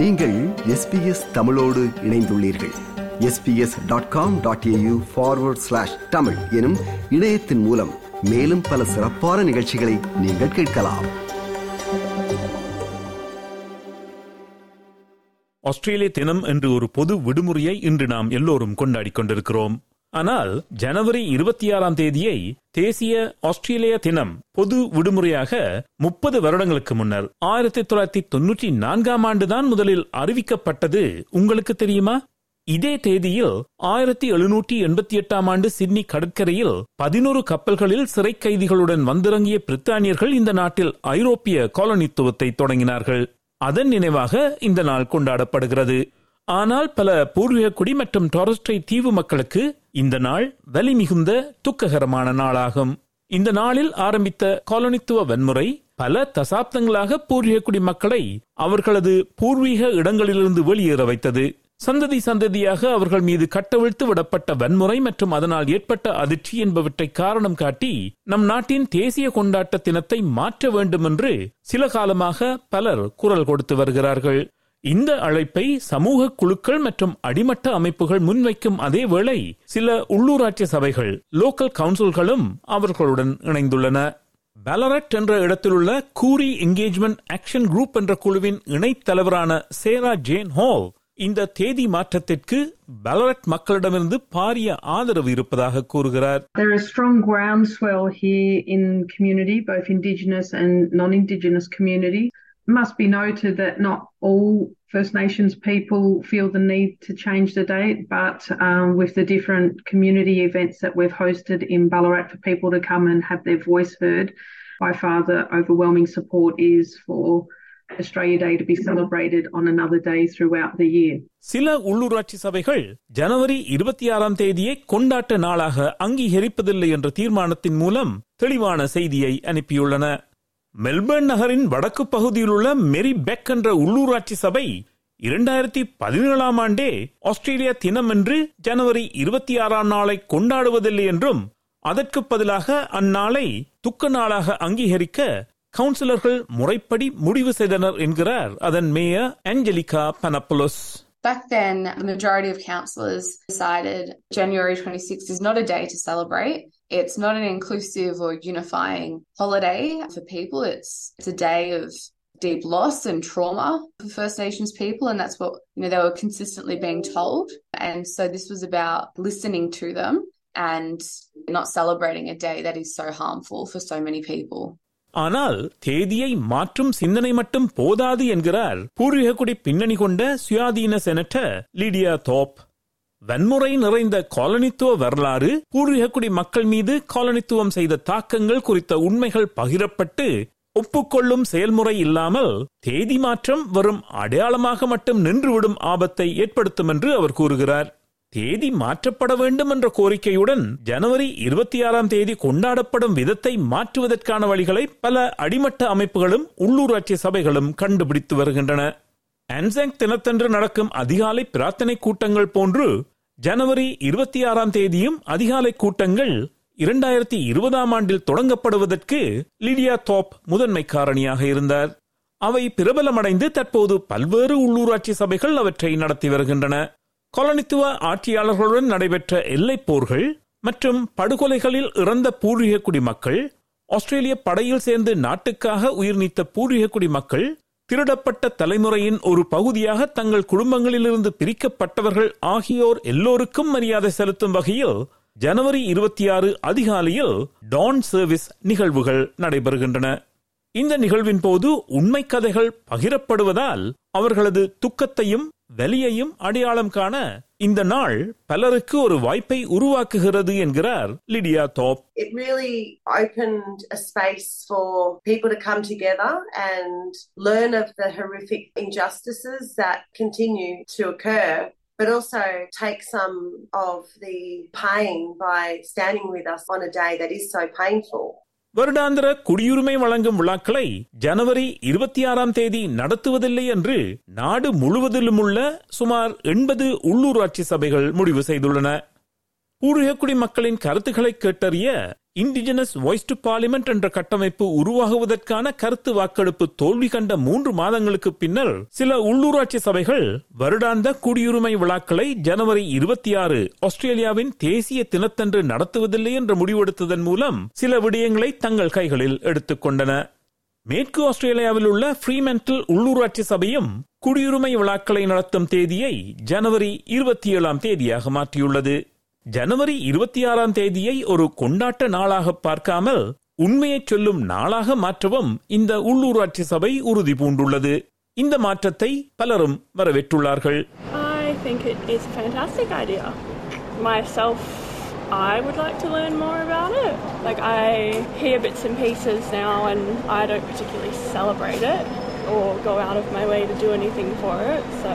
நீங்கள் எஸ்பிஎஸ் தமிழோடு இணைந்துள்ளீர்கள். SBS dot com dot AU forward slash Tamil எனும் இணையத்தின் மூலம் மேலும் பல சிறப்பான நிகழ்ச்சிகளை நீங்கள் கேட்கலாம். ஆஸ்திரேலிய தினம் என்று ஒரு பொது விடுமுறையை இன்று நாம் எல்லோரும் கொண்டாடி கொண்டிருக்கிறோம். ஆனால் ஜனவரி இருபத்தி ஆறாம் தேதியை தேசிய ஆஸ்திரேலிய தினம் பொது விடுமுறையாக முப்பது வருடங்களுக்கு முன்னர் ஆயிரத்தி தொள்ளாயிரத்தி தொன்னூற்றி நான்காம் ஆண்டுதான் முதலில் அறிவிக்கப்பட்டது. உங்களுக்கு தெரியுமா? இதே தேதியில் ஆயிரத்தி எழுநூற்றி எண்பத்தி எட்டாம் ஆண்டு சிட்னி கடற்கரையில் பதினோரு கப்பல்களில் சிறை கைதிகளுடன் வந்திறங்கிய பிரித்தானியர்கள் இந்த நாட்டில் ஐரோப்பிய காலனித்துவத்தை தொடங்கினார்கள். அதன் நினைவாக இந்த நாள் கொண்டாடப்படுகிறது. ஆனால் பல பூர்வீக குடி மற்றும் டாரஸ்ட்ரை தீவு மக்களுக்கு இந்த நாள் வலி மிகுந்த துக்ககரமான நாளாகும். இந்த நாளில் ஆரம்பித்த காலனித்துவ வன்முறை பல தசாப்தங்களாக பூர்வீக குடி மக்களை அவர்களது பூர்வீக இடங்களிலிருந்து வெளியேற வைத்தது. சந்ததி சந்ததியாக அவர்கள் மீது கட்டவிழ்த்து விடப்பட்ட வன்முறை மற்றும் அதனால் ஏற்பட்ட அதிர்ச்சி என்பவற்றை காரணம் காட்டி நம் நாட்டின் தேசிய கொண்டாட்ட தினத்தை மாற்ற வேண்டும் என்று சில காலமாக பலர் குரல் கொடுத்து வருகிறார்கள். இந்த அழைப்பை சமூக குழுக்கள் மற்றும் அடிமட்ட அமைப்புகள் முன்வைக்கும் அதே வேளை சில உள்ளூராட்சி சபைகள் லோக்கல் கவுன்சில்களும் அவர்களுடன் இணைந்துள்ளன பேலரட் என்ற இடத்திலுள்ள கூரி என்கேஜ்மெண்ட் ஆக்ஷன் குரூப் என்ற குழுவின் இணைத் தலைவரான சேரா ஜேன் ஹால் இந்த தேதி மாற்றத்திற்கு பேலரட் மக்களிடமிருந்து பாரிய ஆதரவு இருப்பதாக கூறுகிறார் There is strong groundswell here in community, both Indigenous and non-Indigenous community. Must be noted that not all First Nations people feel the need to change the date, but um, with the different community events that we've hosted in Ballarat for people to come and have their voice heard, by far the overwhelming support is for Australia Day to be celebrated on another day throughout the year. சில உள்ளூராட்சி சபைகள் ஜனவரி இருபத்தி ஆறாம் தேதியை கொண்டாட்ட நாளாக அங்கீகரிப்பதில்லை என்ற தீர்மானத்தின் மூலம் தெளிவான செய்தியை அனுப்பியுள்ளன மெல்பர்ன் நகரின் வடக்கு பகுதியில் உள்ள மெரி பெக் என்ற உள்ளூராட்சி சபை இரண்டாயிரத்தி பதினேழாம் ஆண்டே ஆஸ்திரேலியா தினம் என்று ஜனவரி இருபத்தி ஆறாம் நாளை கொண்டாடுவதில்லை என்றும் அதற்கு பதிலாக அந்நாளை துக்க நாளாக அங்கீகரிக்க கவுன்சிலர்கள் முறைப்படி முடிவு செய்தனர் என்கிறார் அதன் mayor Angelica Panopoulos Back then, the majority of councillors decided January 26 is not a day to celebrate. It's not an inclusive or unifying holiday for people. It's it's a day of deep loss and trauma for First Nations people, and that's what you know they were consistently being told. And so this was about listening to them and not celebrating a day that is so harmful for so many people. ஆனால் தேதியை மாற்றும் சிந்தனை மட்டும் போதாது என்கிறார் பூர்வீக குடி பின்னணி கொண்ட சுயாதீன செனட்டர் லீடியா தோப் வன்முறை நிறைந்த காலனித்துவ வரலாறு பூர்வீகக்குடி மக்கள் மீது காலனித்துவம் செய்த தாக்கங்கள் குறித்த உண்மைகள் பகிரப்பட்டு ஒப்புக்கொள்ளும் செயல்முறை இல்லாமல் தேதி மாற்றம் வரும் அடையாளமாக மட்டும் நின்றுவிடும் ஆபத்தை ஏற்படுத்தும் என்று அவர் கூறுகிறார். தேதி மாற்றப்பட வேண்டும் என்ற கோரிக்கையுடன் ஜனவரி இருபத்தி ஆறாம் தேதி கொண்டாடப்படும் விதத்தை மாற்றுவதற்கான வழிகளை பல அடிமட்ட அமைப்புகளும் உள்ளூராட்சி சபைகளும் கண்டுபிடித்து வருகின்றன. அன்சாங் தினத்தன்று நடக்கும் அதிகாலை பிரார்த்தனை கூட்டங்கள் போன்று ஜனவரி இருபத்தி ஆறாம் தேதியும் அதிகாலை கூட்டங்கள் இரண்டாயிரத்தி இருபதாம் ஆண்டில் தொடங்கப்படுவதற்கு லிடியா தோப் முதன்மை காரணியாக இருந்தார். அவை பிரபலமடைந்து தற்போது பல்வேறு உள்ளூராட்சி சபைகள் அவற்றை நடத்தி வருகின்றன. காலனித்துவ ஆட்சியாளர்களுடன் நடைபெற்ற எல்லைப் போர்கள் மற்றும் படுகொலைகளில் இறந்த பூர்வீக குடிமக்கள் ஆஸ்திரேலிய படையில் சேர்ந்து நாட்டுக்காக உயிர் நீத்த பூர்வீக குடிமக்கள் திருடப்பட்ட தலைமுறையின் ஒரு பகுதியாக தங்கள் குடும்பங்களிலிருந்து பிரிக்கப்பட்டவர்கள் ஆகியோர் எல்லோருக்கும் மரியாதை செலுத்தும் வகையில் ஜனவரி இருபத்தி ஆறு அதிகாலையில் டான் சர்வீஸ் நிகழ்வுகள் நடைபெறுகின்றன. இந்த நிகழ்வின் போது உண்மை கதைகள் பகிரப்படுவதால் அவர்களது துக்கத்தையும் வெளியையும் அடையாளம் காண இந்த நாள் பலருக்கு ஒரு வாய்ப்பை உருவாக்குகிறது என்கிறார் Lidia Thorpe it really opened a space for people to come together and learn of the horrific injustices that continue to occur, but also take some of the pain by standing with us on a day that is so painful. வருடாந்திர குடியுரிமை வழங்கும் விழாக்களை ஜனவரி இருபத்தி ஆறாம் தேதி நடத்துவதில்லை என்று நாடு முழுவதிலும் உள்ள சுமார் எண்பது உள்ளூராட்சி சபைகள் முடிவு செய்துள்ளன. பூர்வீக மக்களின் கருத்துக்களை கேட்டறிய இண்டிஜினஸ் வாய்ஸ் டு பார்லிமெண்ட் என்ற கட்டமைப்பு உருவாகுவதற்கான கருத்து வாக்கெடுப்பு தோல்வி கண்ட மூன்று மாதங்களுக்கு பின்னர் சில உள்ளூராட்சி சபைகள் வருடாந்த குடியுரிமை விழாக்களை ஜனவரி இருபத்தி ஆறு ஆஸ்திரேலியாவின் தேசிய தினத்தன்று நடத்துவதில்லை என்று முடிவெடுத்ததன் மூலம் சில விடயங்களை தங்கள் கைகளில் எடுத்துக்கொண்டன மேற்கு ஆஸ்திரேலியாவில் உள்ள ஃப்ரீமென்டல் உள்ளூராட்சி சபையும் குடியுரிமை விழாக்களை நடத்தும் தேதியை ஜனவரி இருபத்தி ஏழாம் தேதியாக மாற்றியுள்ளது. ஜனவரி இருபத்தி ஆறாம் தேதியை ஒரு கொண்டாட்ட நாளாக பார்க்காமல் உண்மையை சொல்லும் நாளாக மாற்றவும் இந்த உள்ளூராட்சி சபை உறுதி பூண்டுள்ளது இந்த மாற்றத்தை பலரும் வரவேற்றுள்ளார்கள் Myself, I would like to learn more about it. Like, I hear bits and pieces now, and I don't particularly celebrate it or go out of my way to do anything for it. So,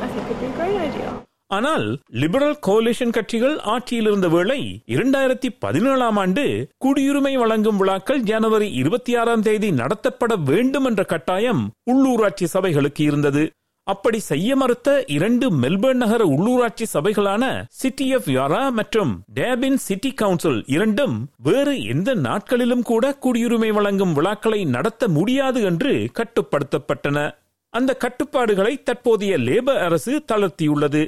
I think it'd be a great idea. ஆனால் liberal coalition கட்சிகள் ஆட்சியில் இருந்த வேளை இரண்டாயிரத்தி பதினேழாம் ஆண்டு குடியுரிமை வழங்கும் விழாக்கள் ஜனவரி இருபத்தி ஆறாம் தேதி நடத்தப்பட வேண்டும் என்ற கட்டாயம் உள்ளூராட்சி சபைகளுக்கு இருந்தது. அப்படி செய்ய மறுத்த இரண்டு மெல்பர்ன் நகர உள்ளூராட்சி சபைகளான சிட்டி ஆஃப் யாரா மற்றும் டேபின் சிட்டி கவுன்சில் இரண்டும் வேறு எந்த நாட்களிலும் கூட குடியுரிமை வழங்கும் விழாக்களை நடத்த முடியாது என்று கட்டுப்படுத்தப்பட்டன. அந்த கட்டுப்பாடுகளை தற்போதைய லேபர் அரசு தளர்த்தியுள்ளது.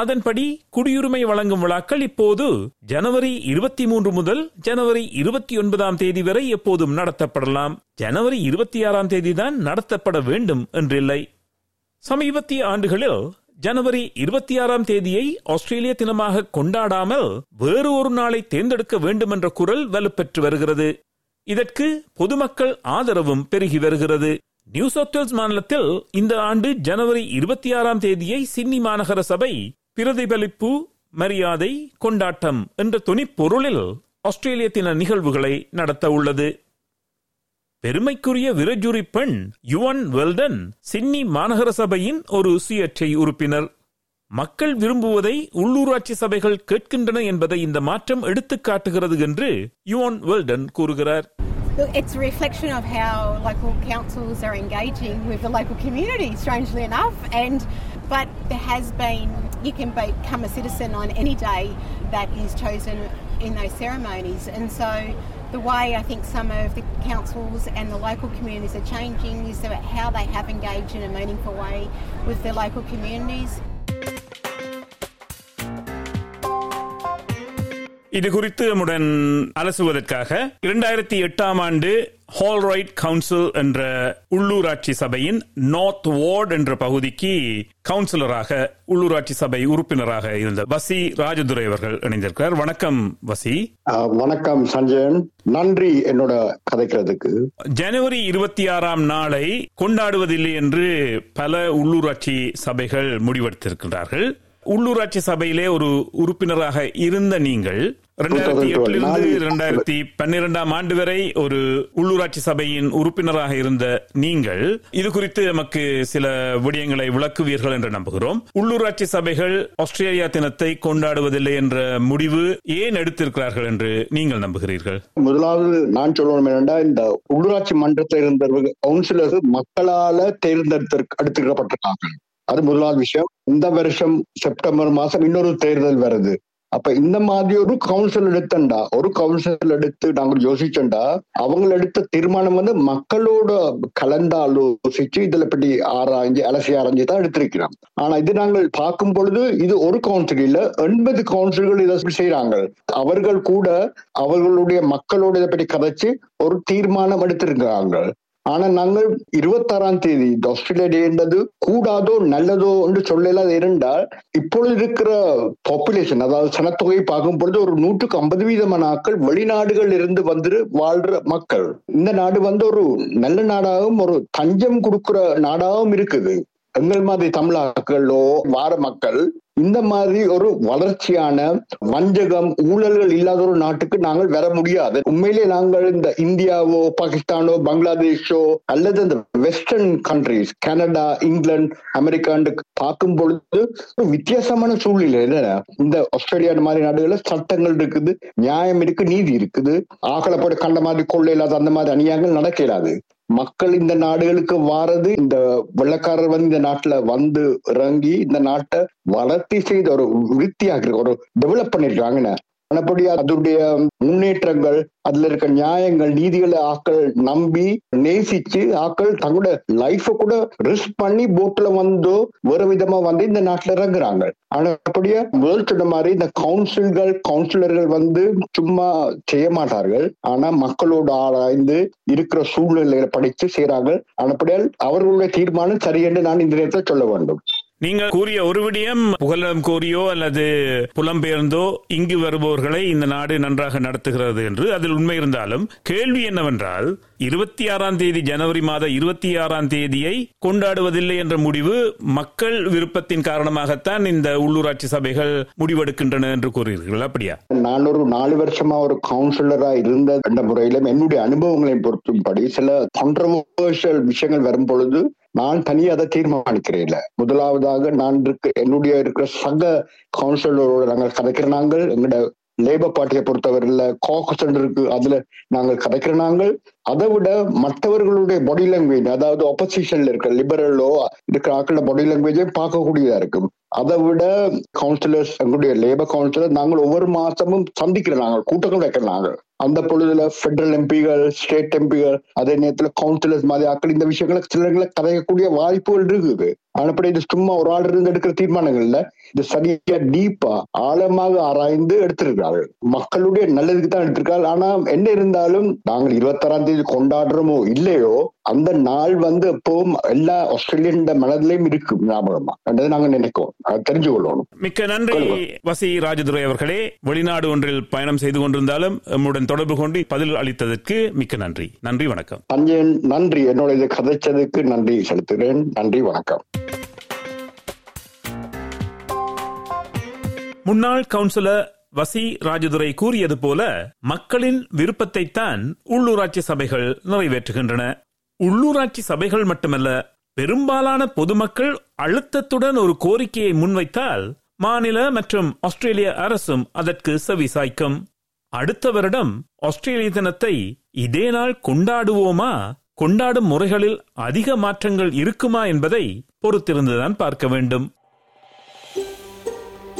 அதன்படி குடியுரிமை வழங்கும் விழாக்கள் இப்போது ஜனவரி இருபத்தி மூன்று முதல் ஜனவரி இருபத்தி ஒன்பதாம் தேதி வரை எப்போதும் நடத்தப்படலாம். ஜனவரி இருபத்தி ஆறாம் தேதிதான் நடத்தப்பட வேண்டும் என்றில்லை. சமீபத்திய ஆண்டுகளில் ஜனவரி இருபத்தி ஆறாம் தேதியை ஆஸ்திரேலிய தினமாக கொண்டாடாமல் வேறு ஒரு நாளை தேர்ந்தெடுக்க வேண்டும் என்ற குரல் வலுப்பெற்று வருகிறது. இதற்கு பொதுமக்கள் ஆதரவும் பெருகி வருகிறது. நியூ சவுத் வேல்ஸ் மாநிலத்தில் இந்த ஆண்டு ஜனவரி இருபத்தி ஆறாம் தேதியை சிட்னி மாநகர சபை பிரதிபலிப்பு மரியாதை கொண்டாட்டம் என்ற துணிப்பொருளில் ஆஸ்திரேலிய தின நிகழ்வுகளை நடத்த உள்ளது பெருமைக்குரிய விரஜுரி பெண் யுவன் வெல்டன் சின்னி மாநகர சபையின் ஒரு சுயேட்சை உறுப்பினர் மக்கள் விரும்புவதை உள்ளூராட்சி சபைகள் கேட்கின்றன என்பதை இந்த மாற்றம் எடுத்து காட்டுகிறது என்று யுவன் வெல்டன் கூறுகிறார் Look, it's a reflection of how local councils are engaging with the local community, strangely enough. And but there has been you can become a citizen on any day that is chosen in those ceremonies, and so the way I think some of the councils and the local communities are changing is about how they have engaged in a meaningful way with their local communities. இது குறித்து நம்முடன் அலசுவதற்காக இரண்டாயிரத்தி எட்டாம் ஆண்டு ஹால்ரைட் council என்ற உள்ளூராட்சி சபையின் north ward என்ற பகுதிக்கு கவுன்சிலராக உள்ளூராட்சி சபை உறுப்பினராக இருந்த வசி ராஜதுரை அவர்கள் இணைந்திருக்கிறார். வணக்கம் வசி. வணக்கம் சஞ்சயன். நன்றி என்னோட கதைக்கிறதுக்கு. ஜனவரி இருபத்தி ஆறாம் நாளை கொண்டாடுவதில்லை என்று பல உள்ளூராட்சி சபைகள் முடிவெடுத்திருக்கிறார்கள் உள்ளூராட்சி சபையிலே ஒரு உறுப்பினராக இருந்த நீங்கள் இரண்டாயிரத்தி எட்டிலிருந்து இரண்டாயிரத்தி பன்னிரெண்டாம் ஆண்டு வரை ஒரு உள்ளூராட்சி சபையின் உறுப்பினராக இருந்த நீங்கள் இது குறித்து நமக்கு சில விடயங்களை விளக்குவீர்கள் என்று நம்புகிறோம். உள்ளூராட்சி சபைகள் ஆஸ்திரேலியா தினத்தை கொண்டாடுவதில்லை என்ற முடிவு ஏன் எடுத்திருக்கிறார்கள் என்று நீங்கள் நம்புகிறீர்கள்? முதலாவது நான் சொல்லணும் என்னன்னா இந்த உள்ளூராட்சி மன்றத்தில் இருந்தவர்கள் கவுன்சிலர் மக்களால தேர்ந்தெடுத்து எடுத்துக்கப்பட்டிருக்காங்க அது முதலாவது விஷயம். இந்த வருஷம் செப்டம்பர் மாசம் இன்னொரு தேர்தல் வருது. அப்ப இந்த மாதிரி ஒரு கவுன்சில் எடுத்தண்டா ஒரு கவுன்சில் எடுத்து நாங்கள் யோசிச்சோண்டா அவங்க எடுத்த தீர்மானம் வந்து மக்களோட கலந்து ஆலோசிச்சு இதுல பற்றி ஆராய்ஞ்சு அலசி ஆராய்ஞ்சு தான் எடுத்திருக்கிறோம். ஆனா இது நாங்கள் பார்க்கும் பொழுது இது ஒரு கவுன்சில் இல்ல எண்பது கவுன்சில்கள் இதை செய்யறாங்க அவர்கள் கூட அவர்களுடைய மக்களோட இதை பற்றி கதைச்சு ஒரு தீர்மானம் எடுத்திருக்கிறாங்க. ஆனா நாங்கள் இருபத்தாறாம் தேதி இந்த ஆஸ்திரேலியா டேன்றது கூடாதோ நல்லதோ என்று சொல்லலாம் இருந்தால் இப்பொழுது இருக்கிற பாப்புலேஷன் அதாவது சனத்தொகை பார்க்கும் பொழுது ஒரு நூற்றுக்கு ஐம்பது வீதமான ஆட்கள் வெளிநாடுகள் இருந்து வந்து வாழ்ற மக்கள். இந்த நாடு வந்து ஒரு நல்ல நாடாகவும் ஒரு தஞ்சம் கொடுக்கிற நாடாகவும் இருக்குது. எங்கள் மாதிரி தமிழாக்களோ வார மக்கள் இந்த மாதிரி ஒரு வளர்ச்சியான வஞ்சகம் ஊழல்கள் இல்லாத ஒரு நாட்டுக்கு நாங்கள் வர முடியாது. உண்மையிலே நாங்கள் இந்த இந்தியாவோ பாகிஸ்தானோ பங்களாதேஷோ அல்லது இந்த வெஸ்டர்ன் கண்ட்ரிஸ் கனடா இங்கிலாந்து அமெரிக்கான்னு பார்க்கும் பொழுது ஒரு வித்தியாசமான சூழ்நிலை. என்ன? இந்த ஆஸ்திரேலியா மாதிரி நாடுகள்ல சட்டங்கள் இருக்குது நியாயம் இருக்கு நீதி இருக்குது. ஆக்களை போட்டு கண்ட மாதிரி கொள்ளை இல்லாத அந்த மாதிரி அநியாயங்கள் நடக்க மக்கள் இந்த நாடுகளுக்கு வாரது இந்த வெள்ளக்காரர் வந்து இந்த நாட்டுல வந்து இறங்கி இந்த நாட்டை வளர்த்தி செய்த ஒரு விருத்தியாக ஒரு டெவலப் பண்ணிருக்காங்க அப்படி அதனுடைய முன்னேற்றங்கள் அதுல இருக்க நியாயங்கள் நீதிகளை ஆக்கள் நம்பி நேசிச்சு ஆக்கள் தங்களோட லைஃப கூட ரிஸ்க் பண்ணி போட்ல வந்தோ வேறு விதமா வந்து இந்த நாட்டுல இறங்குறாங்க. ஆனா அப்படியே முதல் சொன்ன மாதிரி இந்த கவுன்சில்கள் கவுன்சிலர்கள் வந்து சும்மா செய்ய மாட்டார்கள். ஆனா மக்களோட ஆராய்ந்து இருக்கிற சூழ்நிலைகளை படித்து செய்யறாங்க ஆனப்படியால் அவர்களுடைய தீர்மானம் சரி என்று நான் இந்த நேரத்தில் சொல்ல வேண்டும். நீங்க கூறிய ஒரு விடயம் புகலிடம் கோரியோ அல்லது புலம்பெயர்ந்தோ இங்கு வருபவர்களை இந்த நாடு நன்றாக நடத்துகிறது என்று அதில் உண்மை இருந்தாலும் கேள்வி என்னவென்றால் இருபத்தி ஆறாம் தேதி ஜனவரி மாத இருபத்தி ஆறாம் தேதியை கொண்டாடுவதில்லை என்ற முடிவு மக்கள் விருப்பத்தின் காரணமாகத்தான் இந்த உள்ளூராட்சி சபைகள் முடிவெடுக்கின்றன என்று கூறுகிறீர்கள். அப்படியா? நான் ஒரு நாலு வருஷமா ஒரு கவுன்சிலரா இருந்த கண்ட முறையிலும் என்னுடைய அனுபவங்களை பொறுத்தும்படி சில கான்ட்ரவர்ஷியல் விஷயங்கள் வரும் பொழுது நான் தனியே அதை தீர்மானிக்கிறேன் இல்ல முதலாவதாக நான் இருக்க என்னுடைய இருக்கிற சக கவுன்சிலரோட நாங்கள் கதைக்கிற நாங்கள் எங்களோட லேபர் பார்ட்டியை பொறுத்தவரையில காக்கஸ் இருக்கு அதுல நாங்கள் கதைக்கிற நாங்கள். அதை விட மற்றவர்களுடைய பாடி லாங்குவேஜ் அதாவது ஆப்போசிஷன்ல இருக்க லிபரலோ இருக்கிற ஆக்களோட பாடி லாங்குவேஜை பார்க்கக்கூடியதா இருக்கும். அதை விட கவுன்சிலர்ஸ் எங்களுடைய லேபர் கவுன்சிலர் நாங்கள் ஒவ்வொரு மாசமும் சந்திக்கிற நாங்கள் கூட்டங்கள் வைக்கிற நாங்கள். அந்த பொழுதுல பெடரல் எம்பிகள் ஸ்டேட் எம்பிகள் அதே நேரத்துல கவுன்சிலர்ஸ் மாதிரி ஆக்கள் இந்த விஷயங்களை சிலர்களை கதையக்கூடிய வாய்ப்புகள் இருக்குது. ஆனப்படி இது சும்மா ஒரு ஆள் இருந்து எடுக்கிற தீர்மானங்கள்ல இல்ல இது சரியா டீப்பா ஆழமாக ஆராய்ந்து எடுத்திருக்கிறார்கள் மக்களுடைய நல்லதுக்கு தான் எடுத்திருக்காங்க ஆனா என்ன இருந்தாலும் நாங்கள் இருபத்தாறாம் தேதி கொண்டாடுறோமோ இல்லையோ அந்த நாள் வந்து எப்பவும் எல்லா ஆஸ்திரேலியன் மனதிலையும் இருக்கு ஞாபகமா. என்றதை நாங்க நினைக்கிறோம். அதை தெரிஞ்சு கொள்ளணும். மிக்க நன்றி வசி ராஜதுரை அவர்களே. வெளிநாடு ஒன்றில் பயணம் செய்து கொண்டிருந்தாலும் நம்முடன் தொடர்பு கொண்டு பதில் அளித்ததற்கு மிக்க நன்றி. நன்றி வணக்கம். நன்றி. என்னோட இதை கதைச்சதுக்கு நன்றி செலுத்துகிறேன். நன்றி வணக்கம். முன்னாள் கவுன்சிலர் வசி ராஜதுரை கூறியது போல மக்களின் விருப்பத்தைத்தான் உள்ளூராட்சி சபைகள் நிறைவேற்றுகின்றன. உள்ளூராட்சி சபைகள் மட்டுமல்ல பெரும்பாலான பொதுமக்கள் அழுத்தத்துடன் ஒரு கோரிக்கையை முன்வைத்தால் மாநில மற்றும் ஆஸ்திரேலிய அரசும் அதற்கு செவிசாய்க்கும் அடுத்த வருடம் ஆஸ்திரேலிய தினத்தை இதே நாள் கொண்டாடுவோமா? கொண்டாடும் முறைகளில் அதிக மாற்றங்கள் இருக்குமா என்பதை பொறுத்திருந்துதான் பார்க்க வேண்டும்.